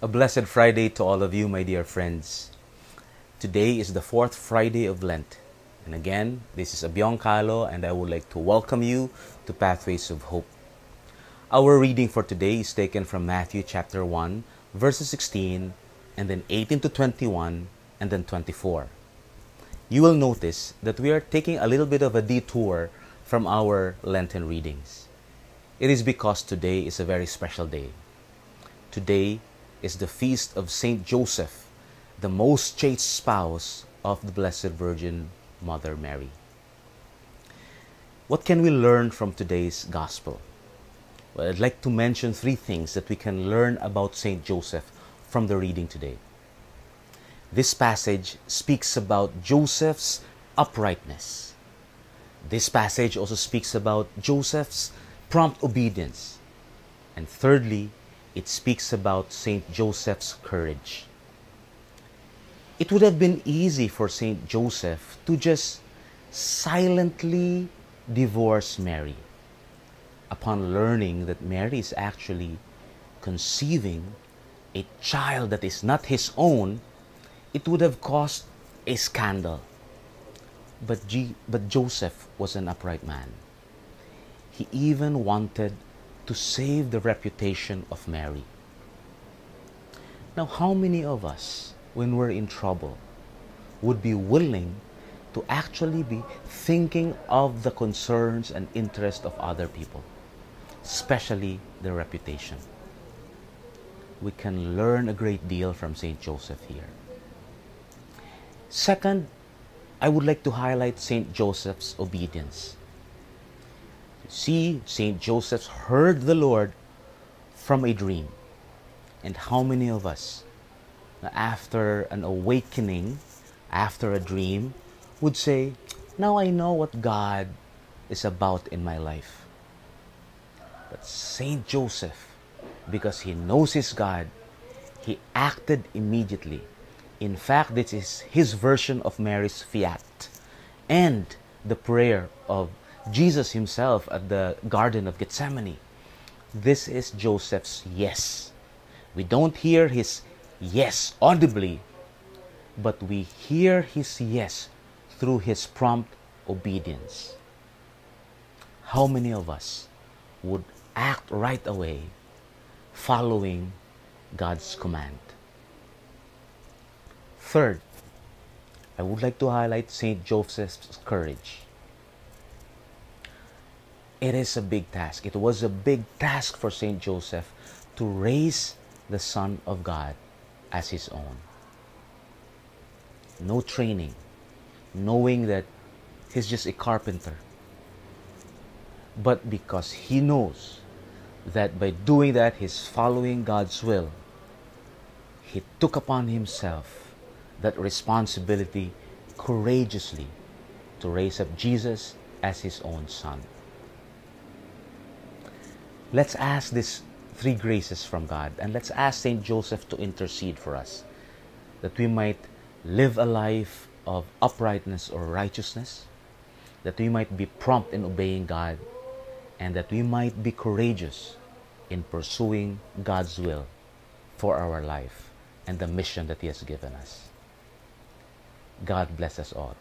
A blessed Friday to all of you, my dear friends. Today is the fourth Friday of Lent. And again, this is Abion Kalo, and I would like to welcome you to Pathways of Hope. Our reading for today is taken from Matthew chapter 1, verses 16, and then 18 to 21, and then 24. You will notice that we are taking a little bit of a detour from our Lenten readings. It is because today is a very special day. Today is the feast of Saint Joseph, the most chaste spouse of the Blessed Virgin Mother Mary. What can we learn from today's Gospel? Well, I'd like to mention three things that we can learn about Saint Joseph from the reading today. This passage speaks about Joseph's uprightness. This passage also speaks about Joseph's prompt obedience. And thirdly, it speaks about Saint Joseph's courage. It would have been easy for Saint Joseph to just silently divorce Mary upon learning that Mary is actually conceiving a child that is not his own, it would have caused a scandal. But, G- but Joseph was an upright man. He even wanted to save the reputation of Mary. Now, how many of us, when we're in trouble, would be willing to actually be thinking of the concerns and interests of other people, especially their reputation? We can learn a great deal from St. Joseph here. Second, I would like to highlight St. Joseph's obedience. See, St. Joseph heard the Lord from a dream. And how many of us, after an awakening, after a dream, would say, Now I know what God is about in my life. But St. Joseph, because he knows his God, he acted immediately. In fact, this is his version of Mary's fiat and the prayer of Jesus himself at the Garden of Gethsemane. This is Joseph's yes. We don't hear his yes audibly, but we hear his yes through his prompt obedience. How many of us would act right away following God's command? Third, I would like to highlight St. Joseph's courage. It is a big task. It was a big task for St. Joseph to raise the Son of God as his own. No training, knowing that he's just a carpenter. But because he knows that by doing that, he's following God's will, he took upon himself that responsibility courageously to raise up Jesus as his own son. Let's ask these three graces from God and let's ask St. Joseph to intercede for us that we might live a life of uprightness or righteousness, that we might be prompt in obeying God, and that we might be courageous in pursuing God's will for our life and the mission that He has given us. God bless us all.